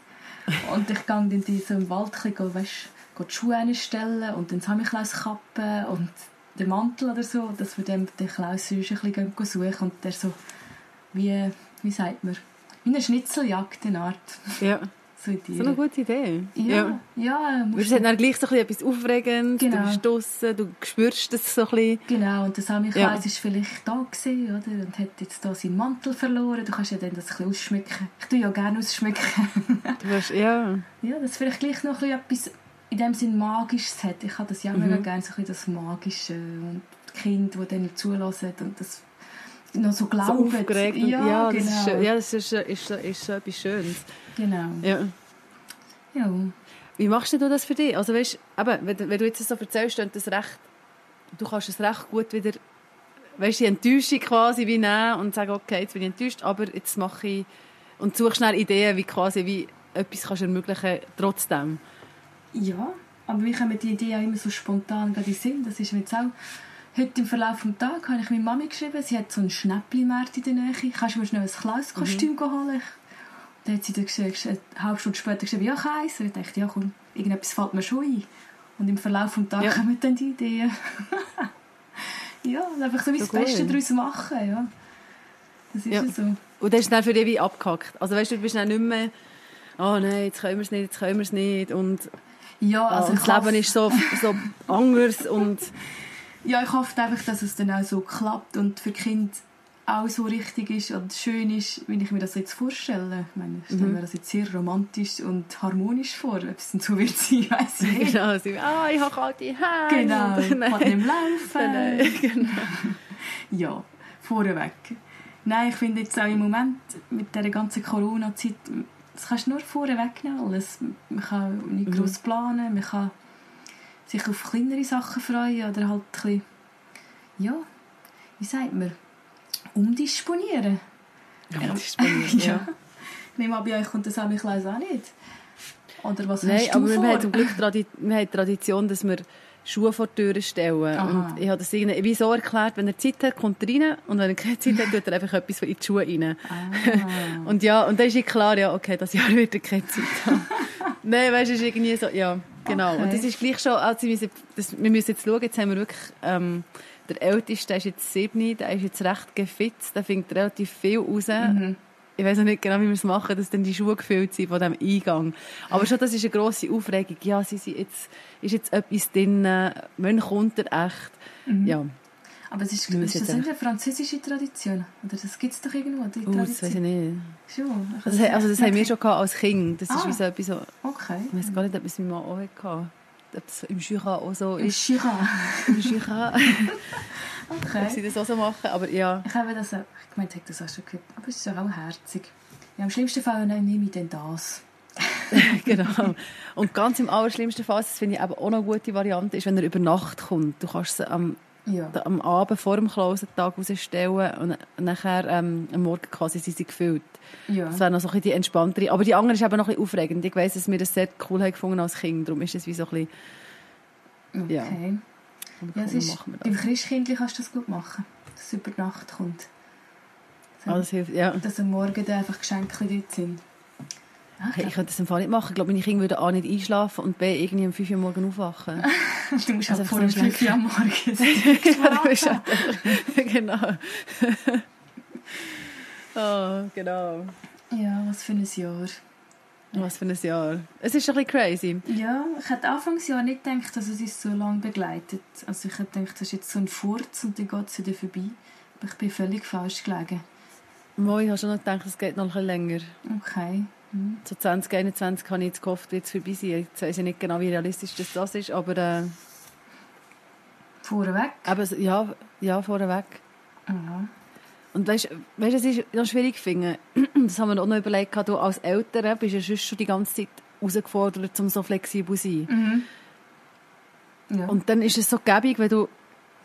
Und ich gehe in im Wald ein bisschen, weißt, die Schuhe einstellen und dann Samichlaus-Kappen und den Mantel oder so, dass wir dann den Klaus ein bisschen suchen und der so, wie, wie sagt man, wie eine Schnitzeljagd in Art. Ja. So, so eine gute Idee. Ja, ja. ja es hat dann gleich so etwas Aufregendes, genau. du bist draussen, du spürst das so ein bisschen. Genau, und der Sami ja. war vielleicht da gewesen, oder? und hat jetzt da seinen Mantel verloren. Du kannst ja dann das ein bisschen ausschmücken. Ich tue ja gerne ausschmücken. du hast, ja. Ja, das vielleicht gleich noch ein bisschen etwas in dem Sinn Magisches hat. Ich habe das ja mhm. mega gerne, so das Magische und die Kinder, die dann zulassen und das noch so glauben. So ja, ja, genau. das ist, ja, das ist, ist, ist, etwas Schönes. Genau. Ja. ja. Wie machst du das für dich? Also weißt, eben, wenn, wenn du jetzt so erzählst, das recht, du kannst es recht gut wieder, weißt, die Enttäuschung quasi wie nehmen und sagen, okay, jetzt bin ich enttäuscht, aber jetzt mache ich und suchst schnell Ideen, wie quasi wie etwas kannst ermöglichen trotzdem. Ja, aber wie kommen die Ideen auch immer so spontan in den Sinn? Das ist jetzt auch... Heute im Verlauf des Tages habe ich meine Mami geschrieben, sie hat so einen Schnäppli-Markt in der Nähe. Kannst du mir schnell ein Klaus-Kostüm mhm. holen? Dann hat sie dann eine halbe Stunde später geschrieben, ja, ich eins. Und ich dachte, ja komm, irgendetwas fällt mir schon ein. Und im Verlauf des Tages ja. kommen dann die Ideen. ja, einfach so wie so das Beste daraus machen, ja. Das ist ja. so. Und das ist dann für dich wie abgehackt. Also weißt du, du bist dann nicht mehr, oh nein, jetzt können wir es nicht, jetzt können wir es nicht. Und ja, also und das Leben ist so, so anders und... Ja, ich hoffe einfach, dass es dann auch so klappt und für Kind auch so richtig ist und schön ist, wie ich mir das jetzt vorstelle. Ich meine, ich stelle mhm. mir das jetzt sehr romantisch und harmonisch vor. Ob es dann so wird sein, weiß ich nicht. Genau, so, ah, ich habe kalte Hände. Genau, ich kann nicht laufen. Nein, genau. ja, vorweg. Nein, ich finde jetzt auch im Moment mit dieser ganzen Corona-Zeit das kannst du nur vorne wegnehmen. Man kann nicht mhm. groß planen, man kann sich auf kleinere Sachen freuen oder halt ein bisschen, ja, wie sagt man, umdisponieren. Umdisponieren, ja. ja. Ich nehme an, bei euch kommt das auch auch nicht. Oder was Nein, hast du aber wir haben Glück wir haben die Tradition, dass wir Schuhe vor die Tür stellen. Aha. Und ich habe das irgendwie wie so erklärt, wenn er Zeit hat, kommt er rein und wenn er keine Zeit hat, tut er einfach etwas in die Schuhe rein. Ah. und ja, und dann ist klar, ja, okay, das Jahr wird er keine Zeit haben. Nein, weißt du, ist irgendwie so, ja, genau. Okay. Und das ist gleich schon, also wir müssen, das, wir müssen jetzt schauen, jetzt haben wir wirklich, ähm, der Älteste, der ist jetzt sieben, der ist jetzt recht gefitzt, der findet relativ viel raus. Mhm ich weiß auch nicht genau, wie wir es machen, dass dann die Schuhe gefüllt sind von diesem Eingang. Aber schon, das ist eine grosse Aufregung. Ja, sie sind jetzt, ist jetzt etwas drin, wann kommt er echt? Mhm. Ja. Aber es ist, ist das eine französische Tradition? Oder das gibt es doch irgendwo, die Tradition? Oh, das weiß ich nicht. Schon? Also, das, also das haben wir schon als Kind. Das ah. ist wie so etwas so... Okay. Ich weiß gar nicht, ob es mein Mann auch hatte. Ob das im Jura auch so ist. Im Jura? Im Jura. Okay. Ob sie das auch so machen, aber ja. Ich habe das, ich gemeint, ich das auch schon gehört, aber es ist auch herzig. Ja, Im schlimmsten Fall nehme ich dann das. genau. Und ganz im allerschlimmsten Fall, das finde ich aber auch noch eine gute Variante, ist, wenn er über Nacht kommt. Du kannst es am, ja. am Abend vor dem Klausentag rausstellen und nachher ähm, am Morgen quasi sind sie gefüllt. Ja. Das wäre noch so ein bisschen die entspanntere. Aber die andere ist eben noch ein bisschen aufregend. Ich weiss, dass wir das sehr cool haben gefunden als Kind. Darum ist es wie so ein bisschen... Ja. Okay. Ja, es ist, beim Christkindli kannst du das gut machen, dass es über Nacht kommt. So, ah, das hilft, ja. Dass am Morgen dann einfach Geschenke dort sind. Ah, hey, ich könnte das im Fall nicht machen. Ich glaube, meine Kinder würden A nicht einschlafen und B irgendwie um 5 Uhr morgen aufwachen. du musst also halt vor um 5 Uhr am Morgen sein. genau. oh, genau. Ja, was für ein Jahr. Was für ein Jahr. Es ist ein bisschen crazy. Ja, ich hätte Anfangsjahr nicht gedacht, dass es uns so lange begleitet. Also ich hätte gedacht, das ist jetzt so ein Furz und dann geht es wieder vorbei. Aber ich bin völlig falsch gelegen. Moi, ich habe schon noch gedacht, es geht noch ein bisschen länger. Okay. Mhm. So 2021 habe ich jetzt gehofft, wird es vorbei sein. Jetzt weiß ich nicht genau, wie realistisch das, das ist, aber... Äh, vorweg? Aber, ja, ja, vorweg. Mhm. Und weißt du, es ist noch schwierig finden. Das haben wir auch noch überlegt, du als Eltern bist ja schon die ganze Zeit herausgefordert, um so flexibel zu sein. Mhm. Ja. Und dann ist es so gäbig, wenn du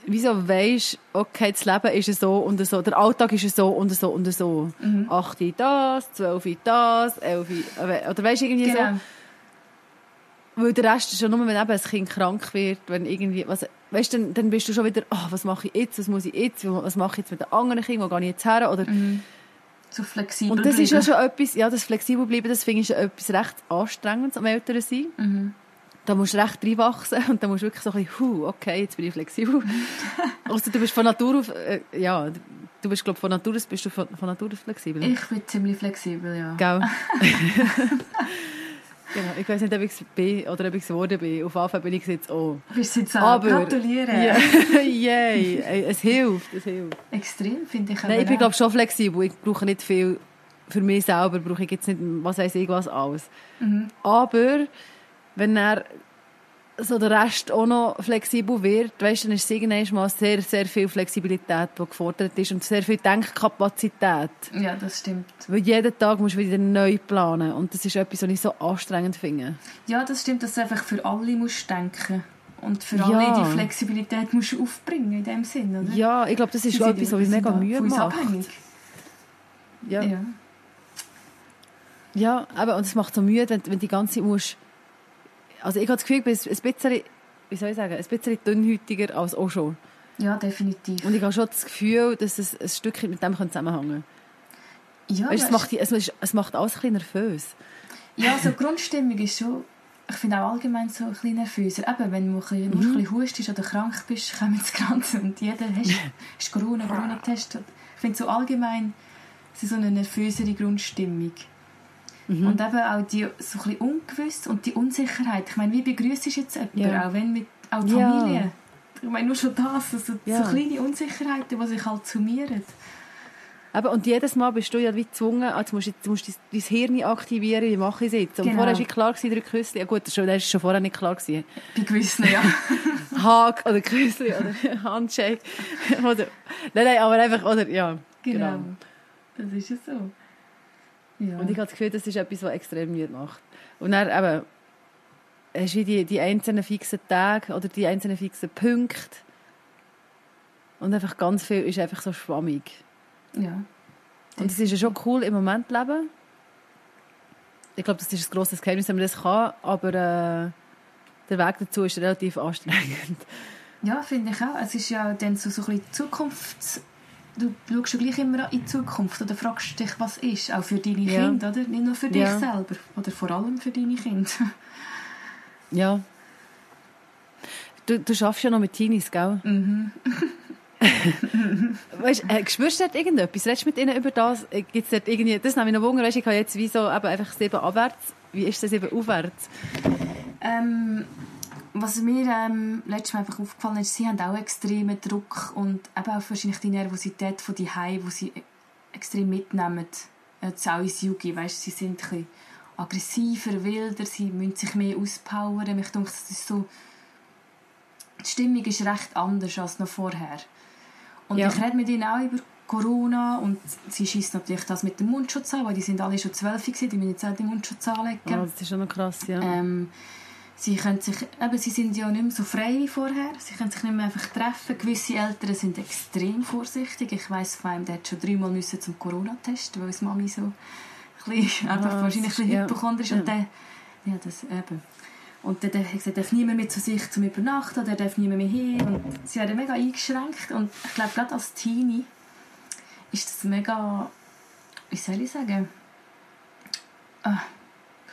wieso weißt, okay, das Leben ist so und so, der Alltag ist so und so und so. Mhm. 8 das, 12 das, 11 oder weißt du, irgendwie genau. so. Weil der Rest ist schon nur, wenn eben ein Kind krank wird, wenn irgendwie, was, weißt, dann, dann bist du schon wieder, oh, was mache ich jetzt, was muss ich jetzt, was mache ich jetzt mit den anderen Kindern, wo gehe ich jetzt her, oder... Mhm. So flexibel Und das bleiben. ist ja schon etwas, ja, das flexibel bleiben, das finde ich schon etwas recht Anstrengendes am Älteren sein. Mhm. Da musst du recht reinwachsen und dann musst du wirklich so ein bisschen, huh, okay, jetzt bin ich flexibel. also du bist von Natur auf, äh, ja, du bist, glaube von Natur aus, bist du von, von Natur aus flexibel? Ich bin ziemlich flexibel, ja. Gell? Genau. Ich weiß nicht, ob ich es bin oder ob ich es geworden bin. Auf jeden Fall bin ich jetzt auch. Bist du jetzt auch? Aber, Gratulieren. Yeah, yay. Es hilft, es hilft. Extrem, finde ich. Nein, ich bin glaube schon flexibel. Ich brauche nicht viel. Für mich selber brauche ich jetzt nicht, was weiß ich, was alles. Mhm. Aber wenn er so der Rest auch noch flexibel wird, weißt, dann ist es irgendwann mal sehr, sehr viel Flexibilität, die gefordert ist und sehr viel Denkkapazität. Ja, das stimmt. Weil jeden Tag musst du wieder neu planen und das ist etwas, was ich so anstrengend finde. Ja, das stimmt, dass du einfach für alle musst denken und für alle ja. die Flexibilität musst du aufbringen in dem Sinn, oder? Ja, ich glaube, das ist schon etwas, was mich mega Mühe macht. Abhängig. Ja. ja. Ja, aber und es macht so Mühe, wenn, wenn die ganze Zeit musst also ich habe das Gefühl, ich bin ein bisschen, wie soll ich sagen, ein bisschen dünnhäutiger als auch schon. Ja, definitiv. Und ich habe schon das Gefühl, dass es ein Stückchen mit dem zusammenhängen kann. Ja, weißt, es, macht, es, es macht alles ein bisschen nervös. Ja, so die Grundstimmung ist schon, ich finde auch allgemein so ein bisschen nervöser. Eben, wenn du ein bisschen, mhm. ein bisschen hustest oder krank bist, kommen das Ganze und jeder hast, hast Corona, Corona getestet. Ich finde so allgemein so eine nervösere Grundstimmung. Mhm. Und eben auch die so ein bisschen ungewiss und die Unsicherheit. Ich meine, wie begrüßt du jetzt jemanden, ja. auch wenn mit auch die Familie? Ja. Ich meine, nur schon das, also ja. so kleine Unsicherheiten, die sich halt summieren. Aber und jedes Mal bist du ja wie gezwungen, also musst, du musst dein Hirn aktivieren, wie mache ich es jetzt? Und genau. vorher war klar, drei Küsse. Ja gut, das war schon vorher nicht klar. Gewesen. Bei gewissen, ja. Hag oder Küsse oder Handshake. oder, nein, nein, aber einfach, oder, ja. Genau. genau. Das ist es so. Ja. Und ich habe das Gefühl, das ist etwas, was extrem müde macht. Und dann eben, hast du die, die einzelnen fixen Tage oder die einzelnen fixen Punkte. Und einfach ganz viel ist einfach so schwammig. Ja. Und es ist ja schon cool im Moment leben. Ich glaube, das ist ein grosses Geheimnis, wenn man das kann, aber äh, der Weg dazu ist relativ anstrengend. Ja, finde ich auch. Es ist ja dann so, so ein bisschen Zukunfts... Du schaust ja gleich immer in die Zukunft oder fragst dich, was ist, auch für deine Ja. Kinder, oder? Nicht nur für dich Ja. selber, oder vor allem für deine Kinder. Ja. Du, du schaffst ja noch mit Teenies, gell? Mhm. Weißt, äh, spürst du dort irgendetwas? Redest du mit ihnen über das? Äh, Gibt's dort irgendwie, das nehme ich noch Wunder, weißt, ich habe jetzt wie so eben einfach sieben abwärts. Wie ist das eben aufwärts? Ähm, was mir ähm, letztes Mal einfach aufgefallen ist, sie haben auch extremen Druck und eben auch wahrscheinlich die Nervosität von die die sie e- extrem mitnehmen. Jetzt auch ins Yugi, weißt, sie sind ein bisschen aggressiver, wilder, sie müssen sich mehr auspowern. Ich denke, das ist so, die Stimmung ist recht anders als noch vorher. Und Ja. ich rede mit ihnen auch über Corona und sie schießt natürlich das mit dem Mundschutz an, weil die sind alle schon zwölf gewesen, die müssen jetzt auch den Mundschutz anlegen. Oh, das ist schon noch krass, ja. Ähm, sie, können sich, eben, sie sind ja nicht mehr so frei wie vorher. Sie können sich nicht mehr einfach treffen. Gewisse Eltern sind extrem vorsichtig. Ich weiss von einem, der hat schon dreimal müssen zum Corona-Test, weil seine Mami so ein bisschen, einfach Ah, wahrscheinlich ein bisschen ja. hypochondrisch ist. Und der, ja, das eben. Und dann darf, gesagt, darf niemand mehr zu sich zum Übernachten, oder darf niemand mehr hin. Und sie werden mega eingeschränkt. Und ich glaube, gerade als Teenie ist das mega, wie soll ich sagen, ah, ich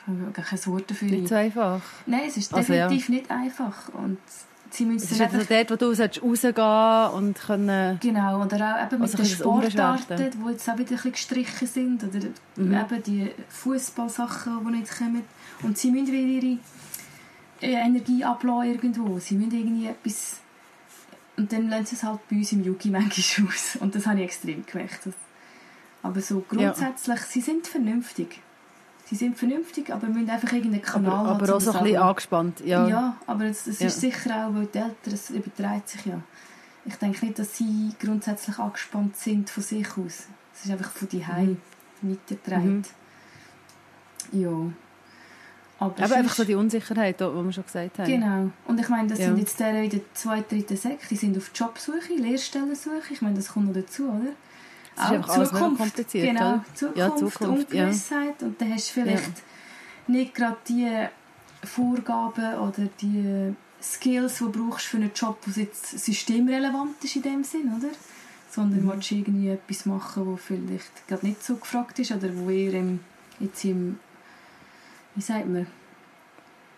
habe gar kein Wort dafür. Nicht so einfach. Nein, es ist Also, ja. definitiv nicht einfach. Und sie müssen Es ist einfach... also dort, wo du solltest rausgehen und können... Genau, oder auch eben mit Also den Sportarten, die jetzt auch wieder ein bisschen gestrichen sind, oder Mhm. eben die Fußballsachen, die nicht kommen. Und sie müssen wieder ihre äh, Energie ablassen irgendwo. Sie müssen irgendwie etwas... Und dann lassen sie es halt bei uns im Yugi manchmal aus. Und das habe ich extrem gemerkt. Aber so grundsätzlich, sie sind vernünftig. Sie sind vernünftig, aber müssen einfach irgendeinen Aber, Kanal aber um auch so das ein bisschen angespannt. Ja. Ja, aber das, das Ja. ist sicher auch, weil die Eltern, es überträgt sich ja. Ich denke nicht, dass sie grundsätzlich angespannt sind von sich aus. Es ist einfach von die Heim weitergetragen. Ja. Aber Aber einfach so die Unsicherheit, die wir schon gesagt haben. Genau. Und ich meine, das Ja. sind jetzt der in der zweiten, dritten Sek, die sind auf Jobsuche, Lehrstellensuche. Ich meine, das kommt noch dazu, oder? Das ist einfach alles mega kompliziert, Genau, oder? Zukunft, Ja, Zukunft, ja. Ungewissheit. Und dann hast du vielleicht nicht gerade die Vorgaben oder die Skills, die du brauchst für einen Job, der jetzt systemrelevant ist in dem Sinn, oder? Sondern Mhm. willst du irgendwie etwas machen, wo vielleicht gerade nicht so gefragt ist oder wo eher im, jetzt im, wie sagt man?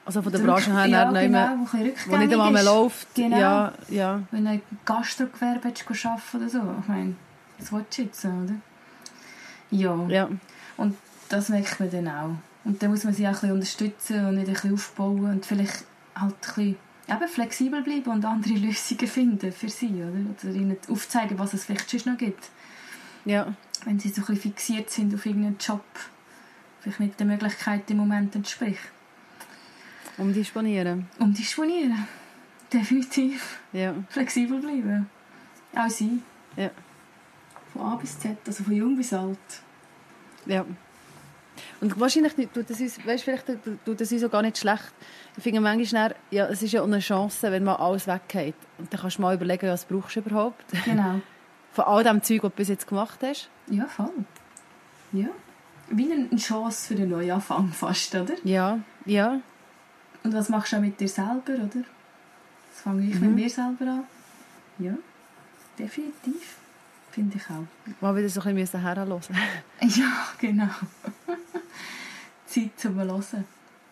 Also von der Branche her, ja, ja, genau, mehr, wo wo nicht einmal mehr läuft. Genau. Ja, ja. Wenn du ein Gastrogewerbe arbeiten oder so. Ich meine, das willst du jetzt, oder? Ja. ja. Und das merkt man dann auch. Und dann muss man sie auch ein bisschen unterstützen und nicht ein bisschen aufbauen und vielleicht halt ein bisschen eben flexibel bleiben und andere Lösungen finden für sie, oder? Oder ihnen aufzeigen, was es vielleicht sonst noch gibt. ja. Wenn sie so ein bisschen fixiert sind auf irgendeinen Job, vielleicht nicht der Möglichkeit im Moment entspricht. Umdisponieren. Um disponieren. Definitiv. Ja. Flexibel bleiben. Auch sie. Ja. Von A bis Z, also von jung bis alt. Ja. Und wahrscheinlich tut das uns, weißt, vielleicht tut- das uns auch gar nicht schlecht. Ich finde manchmal, dann, ja, es ist ja auch eine Chance, wenn mal alles weggeht. Und dann kannst du mal überlegen, was brauchst du überhaupt. Genau. Von all dem Zeug, was du bis jetzt gemacht hast. Ja, voll. Ja. Wie eine Chance für einen Neuanfang fast, oder? Ja, ja. Und was machst du auch mit dir selber, oder? Das fange ich Mhm. mit mir selber an. Ja, definitiv. Finde ich auch. Mal wieder so ein bisschen herhören. Ja, genau. Zeit zum Hören.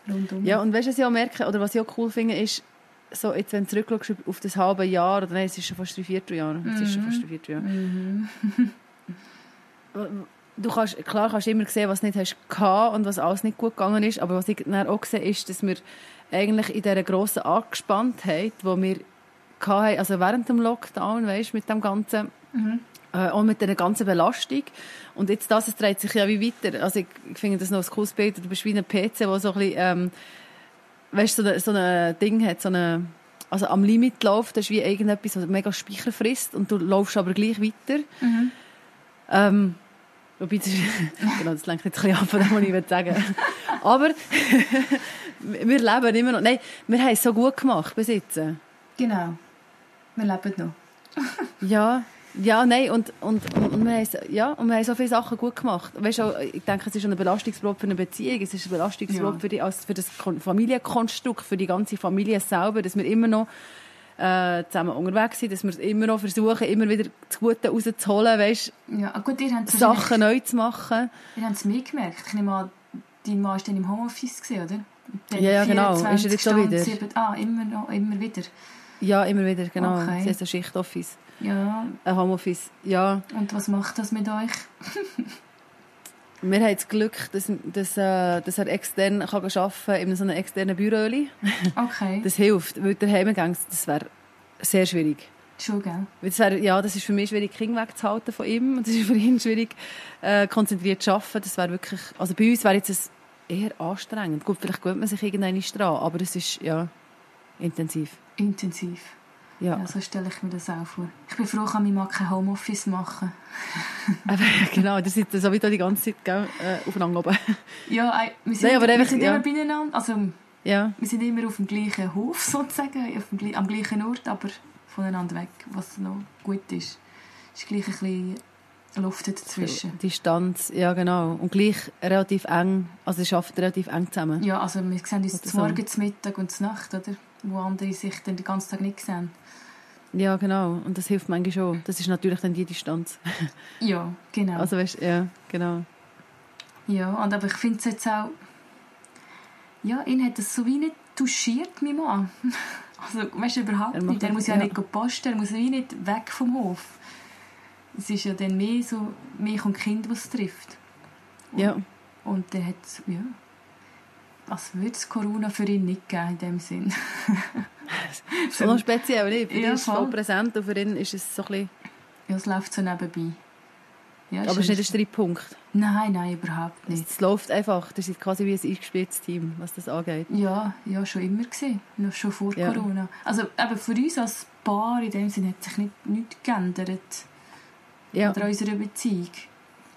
Rundum. Ja, und weißt du, was ich auch merke, oder was ich auch cool finde, ist, so jetzt, wenn du zurückschaust auf das halbe Jahr, oder nein, es ist schon fast drei Vierteljahr. Es ist schon fast drei Vierteljahr. Mhm. Du kannst, klar kannst du immer sehen, was du nicht hast gehabt und was alles nicht gut gegangen ist, aber was ich dann auch sehe, ist, dass wir eigentlich in dieser grossen Angespanntheit, die wir hatten, also während dem Lockdown, weißt, mit dem ganzen, Mhm. Äh, auch mit dieser ganzen Belastung. Und jetzt das, es dreht sich ja wie weiter. Also ich, ich finde das noch ein cooles Bild. Du bist wie ein PC, wo so ein bisschen, ähm, weißt, so, ein- so ein Ding hat, so eine, also am Limit läuft, das ist wie irgendetwas, was mega Speicher frisst und du läufst aber gleich weiter. Mhm. Ähm, wobei, das, genau, das lenkt jetzt ein bisschen ab von dem, was ich sagen Aber wir leben immer noch. Nein, wir haben es so gut gemacht bis jetzt. Genau. Wir leben noch. Ja, Ja, nein, und, und, und, wir haben, ja, und wir haben so viele Sachen gut gemacht. Weißt du, ich denke, es ist eine Belastungsprobe für eine Beziehung, es ist eine Belastungsprobe ja. für, die, also für das Familienkonstrukt, für die ganze Familie selber, dass wir immer noch äh, zusammen unterwegs sind, dass wir immer noch versuchen, immer wieder das Gute rauszuholen, weißt, ja, gut, ihr habt Sachen neu zu machen. Ihr habt es mitgemerkt. Ich nehme an, dein Mann war dann im Homeoffice, oder? Ja, ja, genau. Ist er jetzt schon wieder? 7, ah, immer, noch, immer wieder? Ja, immer wieder, genau. Okay. Sie ist ein Schichtoffice. Ja. Ein Homeoffice, ja. Und was macht das mit euch? wir haben das Glück, dass, dass, äh, dass er extern kann arbeiten kann, in so einem externen Büro. Okay. Das hilft, weil der Heimgang, das wäre sehr schwierig. Schon, gell? Das wär, ja, das ist für mich schwierig, Kinder wegzuhalten von ihm. Und das ist für ihn schwierig, äh, konzentriert zu arbeiten. Das wäre wirklich, also bei uns wäre jetzt eher anstrengend. Gut, vielleicht gewöhnt man sich irgendwann dran, aber es ist, ja, intensiv. Intensiv. Ja. ja. so stelle ich mir das auch vor. Ich bin froh, kann ich mal kein Homeoffice machen. genau, das ist so wie da die ganze Zeit gell, äh, aufeinander oben. Ja, wir sind, Nein, aber wir einfach, sind ja. immer beieinander. Also, ja. Wir sind immer auf dem gleichen Hof sozusagen, auf dem, am gleichen Ort, aber voneinander weg, was noch gut ist. Es ist gleich ein bisschen Luft dazwischen. Distanz, ja genau. Und gleich relativ eng, also es arbeitet relativ eng zusammen. Ja, also wir sehen uns Morgen, zum Mittag und zum Nacht, oder? Wo andere sich dann den ganzen Tag nicht sehen. Ja, genau. Und das hilft manchmal schon. Das ist natürlich dann die Distanz. ja, genau. Also weißt, ja, genau. Ja, und aber ich finde es jetzt auch... Ja, ihn hat das so wie nicht touchiert, mein Mann. Also, weißt du, überhaupt er nicht. Er muss ja, ja nicht posten, er muss wie nicht weg vom Hof. Es ist ja dann mehr so mich und Kind, was trifft. Und, ja. Und der hat, ja, als würde es Corona für ihn nicht geben in dem Sinn. so noch speziell, nicht? Für ja, ist es voll präsent und für ihn ist es so ein bisschen... Ja, es läuft so nebenbei. Ja, Aber es ist nicht ein Streitpunkt? Nein, nein, überhaupt nicht. Es läuft einfach. Das ist quasi wie ein eingespieltes Team, was das angeht. Ja, ja schon immer gesehen. Noch schon vor ja. Corona. Also eben für uns als Paar in dem Sinne hat sich nicht, nichts geändert. Ja. An unserer Beziehung.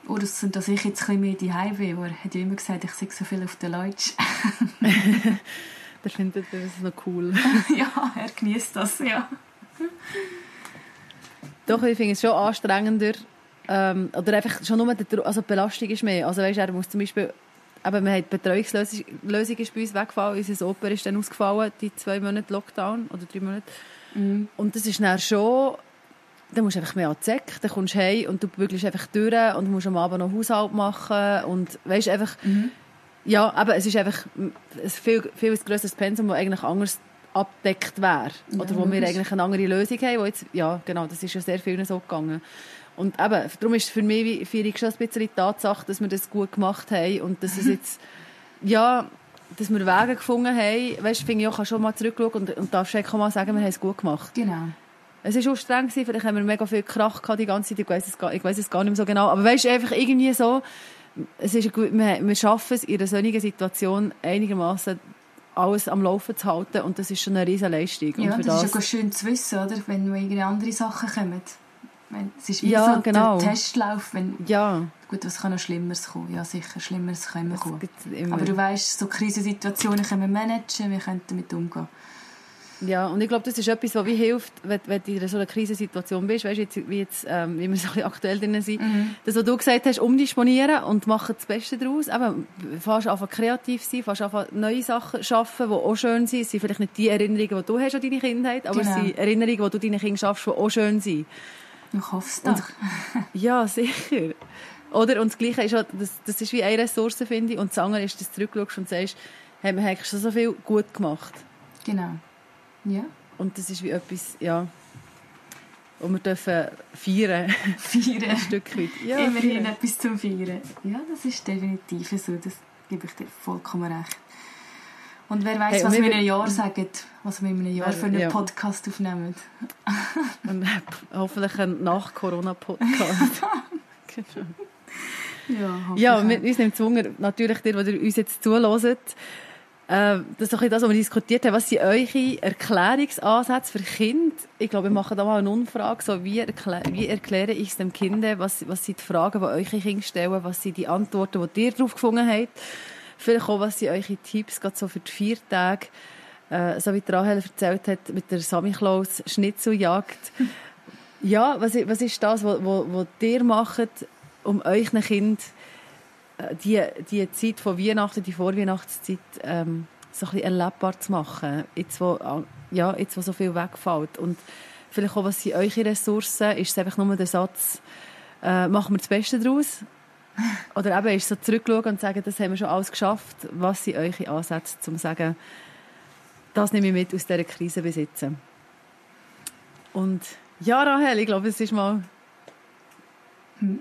Oder dass ich jetzt ein bisschen mehr die Heimweh war. Er hat ja immer gesagt, ich sehe so viel auf den Leutsch. der findet das noch cool. ja, er genießt das, ja. Doch, ich finde es schon anstrengender, ähm, oder einfach schon nur die, also die Belastung ist mehr. Also weißt, er muss zum Beispiel, eben, wir haben die Betreuungslösung Lösung ist bei uns weggefallen, unser Oper ist dann ausgefallen, die zwei Monate Lockdown oder drei Monate. Mhm. Und das ist dann schon, dann musst du einfach mehr an Zeck, dann kommst du heim und du bügelst einfach durch und musst am Abend noch Haushalt machen und weißt einfach, mhm. Ja, aber es ist einfach ein viel, viel grösseres Pensum, das eigentlich anders abdeckt wäre. Ja, oder wo wir eigentlich eine andere Lösung haben, wo jetzt, ja, genau, das ist ja sehr vielen so gegangen. Und eben, darum ist für mich wie, für ich schon ein bisschen die Tatsache, dass wir das gut gemacht haben und dass es jetzt, ja, dass wir Wege gefunden haben. Weißt du, finde ich auch, kann schon mal zurückschauen und, und darfst auch mal sagen, wir haben es gut gemacht. Genau. Es war auch streng, vielleicht haben wir mega viel Krach gehabt die ganze Zeit, ich weiß es gar, ich weiß es gar nicht mehr so genau. Aber weißt du, einfach irgendwie so, es ist gut, wir, wir schaffen es in einer solchen Situation einigermaßen alles am Laufen zu halten und das ist schon eine riesige Leistung. Ja, das, das, ist ja schön zu wissen, oder? wenn noch irgendwie andere Sachen kommen. Es ist wie ja, so genau. der Testlauf. Wenn, ja. Gut, was kann noch Schlimmeres kommen? Ja, sicher, Schlimmeres kann immer kommen. Aber du weißt, so Krisensituationen können wir managen, wir können damit umgehen. Ja, und ich glaube, das ist etwas, was wie hilft, wenn, wenn du in so einer Krisensituation bist, weißt, jetzt, wie, jetzt, ähm, wie wir so aktuell drin sind, mhm. das, was du gesagt hast, umdisponieren und machen das Beste daraus. Eben, fast einfach kreativ sein, fast einfach neue Sachen schaffen, die auch schön sind. Es sind vielleicht nicht die Erinnerungen, die du hast an deine Kindheit, aber genau. es sind Erinnerungen, die du deinen Kindern schaffst, die auch schön sind. Ich hoffe es doch. ja, sicher. Oder, und das Gleiche ist auch, das, das ist wie eine Ressource, finde ich, und das andere ist, dass du zurückschaust und sagst, hey, wir haben schon so viel gut gemacht. Genau. Ja. Und das ist wie etwas, ja, und wir dürfen feiern. Feiern. Ein Stück weit. Ja, Immerhin feiern. etwas zum Feiern. Ja, das ist definitiv so, das gebe ich dir vollkommen recht. Und wer weiß, hey, was wir in einem Jahr sagen, was wir in einem Jahr für einen ja. Podcast aufnehmen. und hoffentlich ein Nach-Corona-Podcast. genau. Ja, ja wir, uns nimmt Zwungen, natürlich dir, die uns jetzt zuhört, äh, das ist doch das, was wir diskutiert haben. Was sind eure Erklärungsansätze für Kinder? Ich glaube, wir machen da mal eine Umfrage. So, wie, erklä wie erkläre ich es dem Kind? Was, was sind die Fragen, die eure Kinder stellen? Was sind die Antworten, die ihr darauf gefunden habt? Vielleicht auch, was sind eure Tipps, gerade so für die vier Tage, äh, so wie Rahel erzählt hat, mit der Samichlaus Schnitzeljagd. Ja, was, was ist das, was, was, was ihr macht, um euch Kind äh, die, die Zeit von Weihnachten, die Vorweihnachtszeit, ähm, so ein bisschen erlebbar zu machen, jetzt wo, ja, jetzt wo so viel wegfällt. Und vielleicht auch, was sind eure Ressourcen? Ist es einfach nur der Satz, äh, machen wir das Beste daraus? Oder eben ist so zurückschauen und sagen, das haben wir schon alles geschafft. Was sind eure Ansätze, um zu sagen, das nehme ich mit aus dieser Krise besitzen? Und ja, Rahel, ich glaube, es ist mal hm.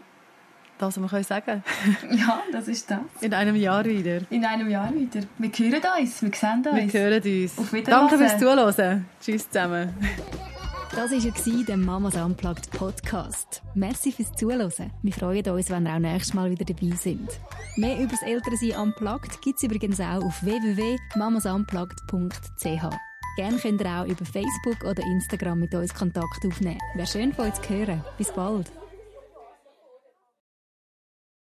Das, was wir sagen können. ja, das ist das. In einem Jahr wieder. In einem Jahr wieder. Wir hören uns, wir sehen uns. Wir hören uns. Auf Danke fürs Zuhören. Tschüss zusammen. Das war der Mamas Unplugged Podcast. Merci fürs Zuhören. Wir freuen uns, wenn ihr auch nächstes Mal wieder dabei sind. Mehr über das Elternsein Unplugged gibt es übrigens auch auf www.mamasunplugged.ch. Gerne könnt ihr auch über Facebook oder Instagram mit uns Kontakt aufnehmen. Wäre schön von euch zu hören. Bis bald.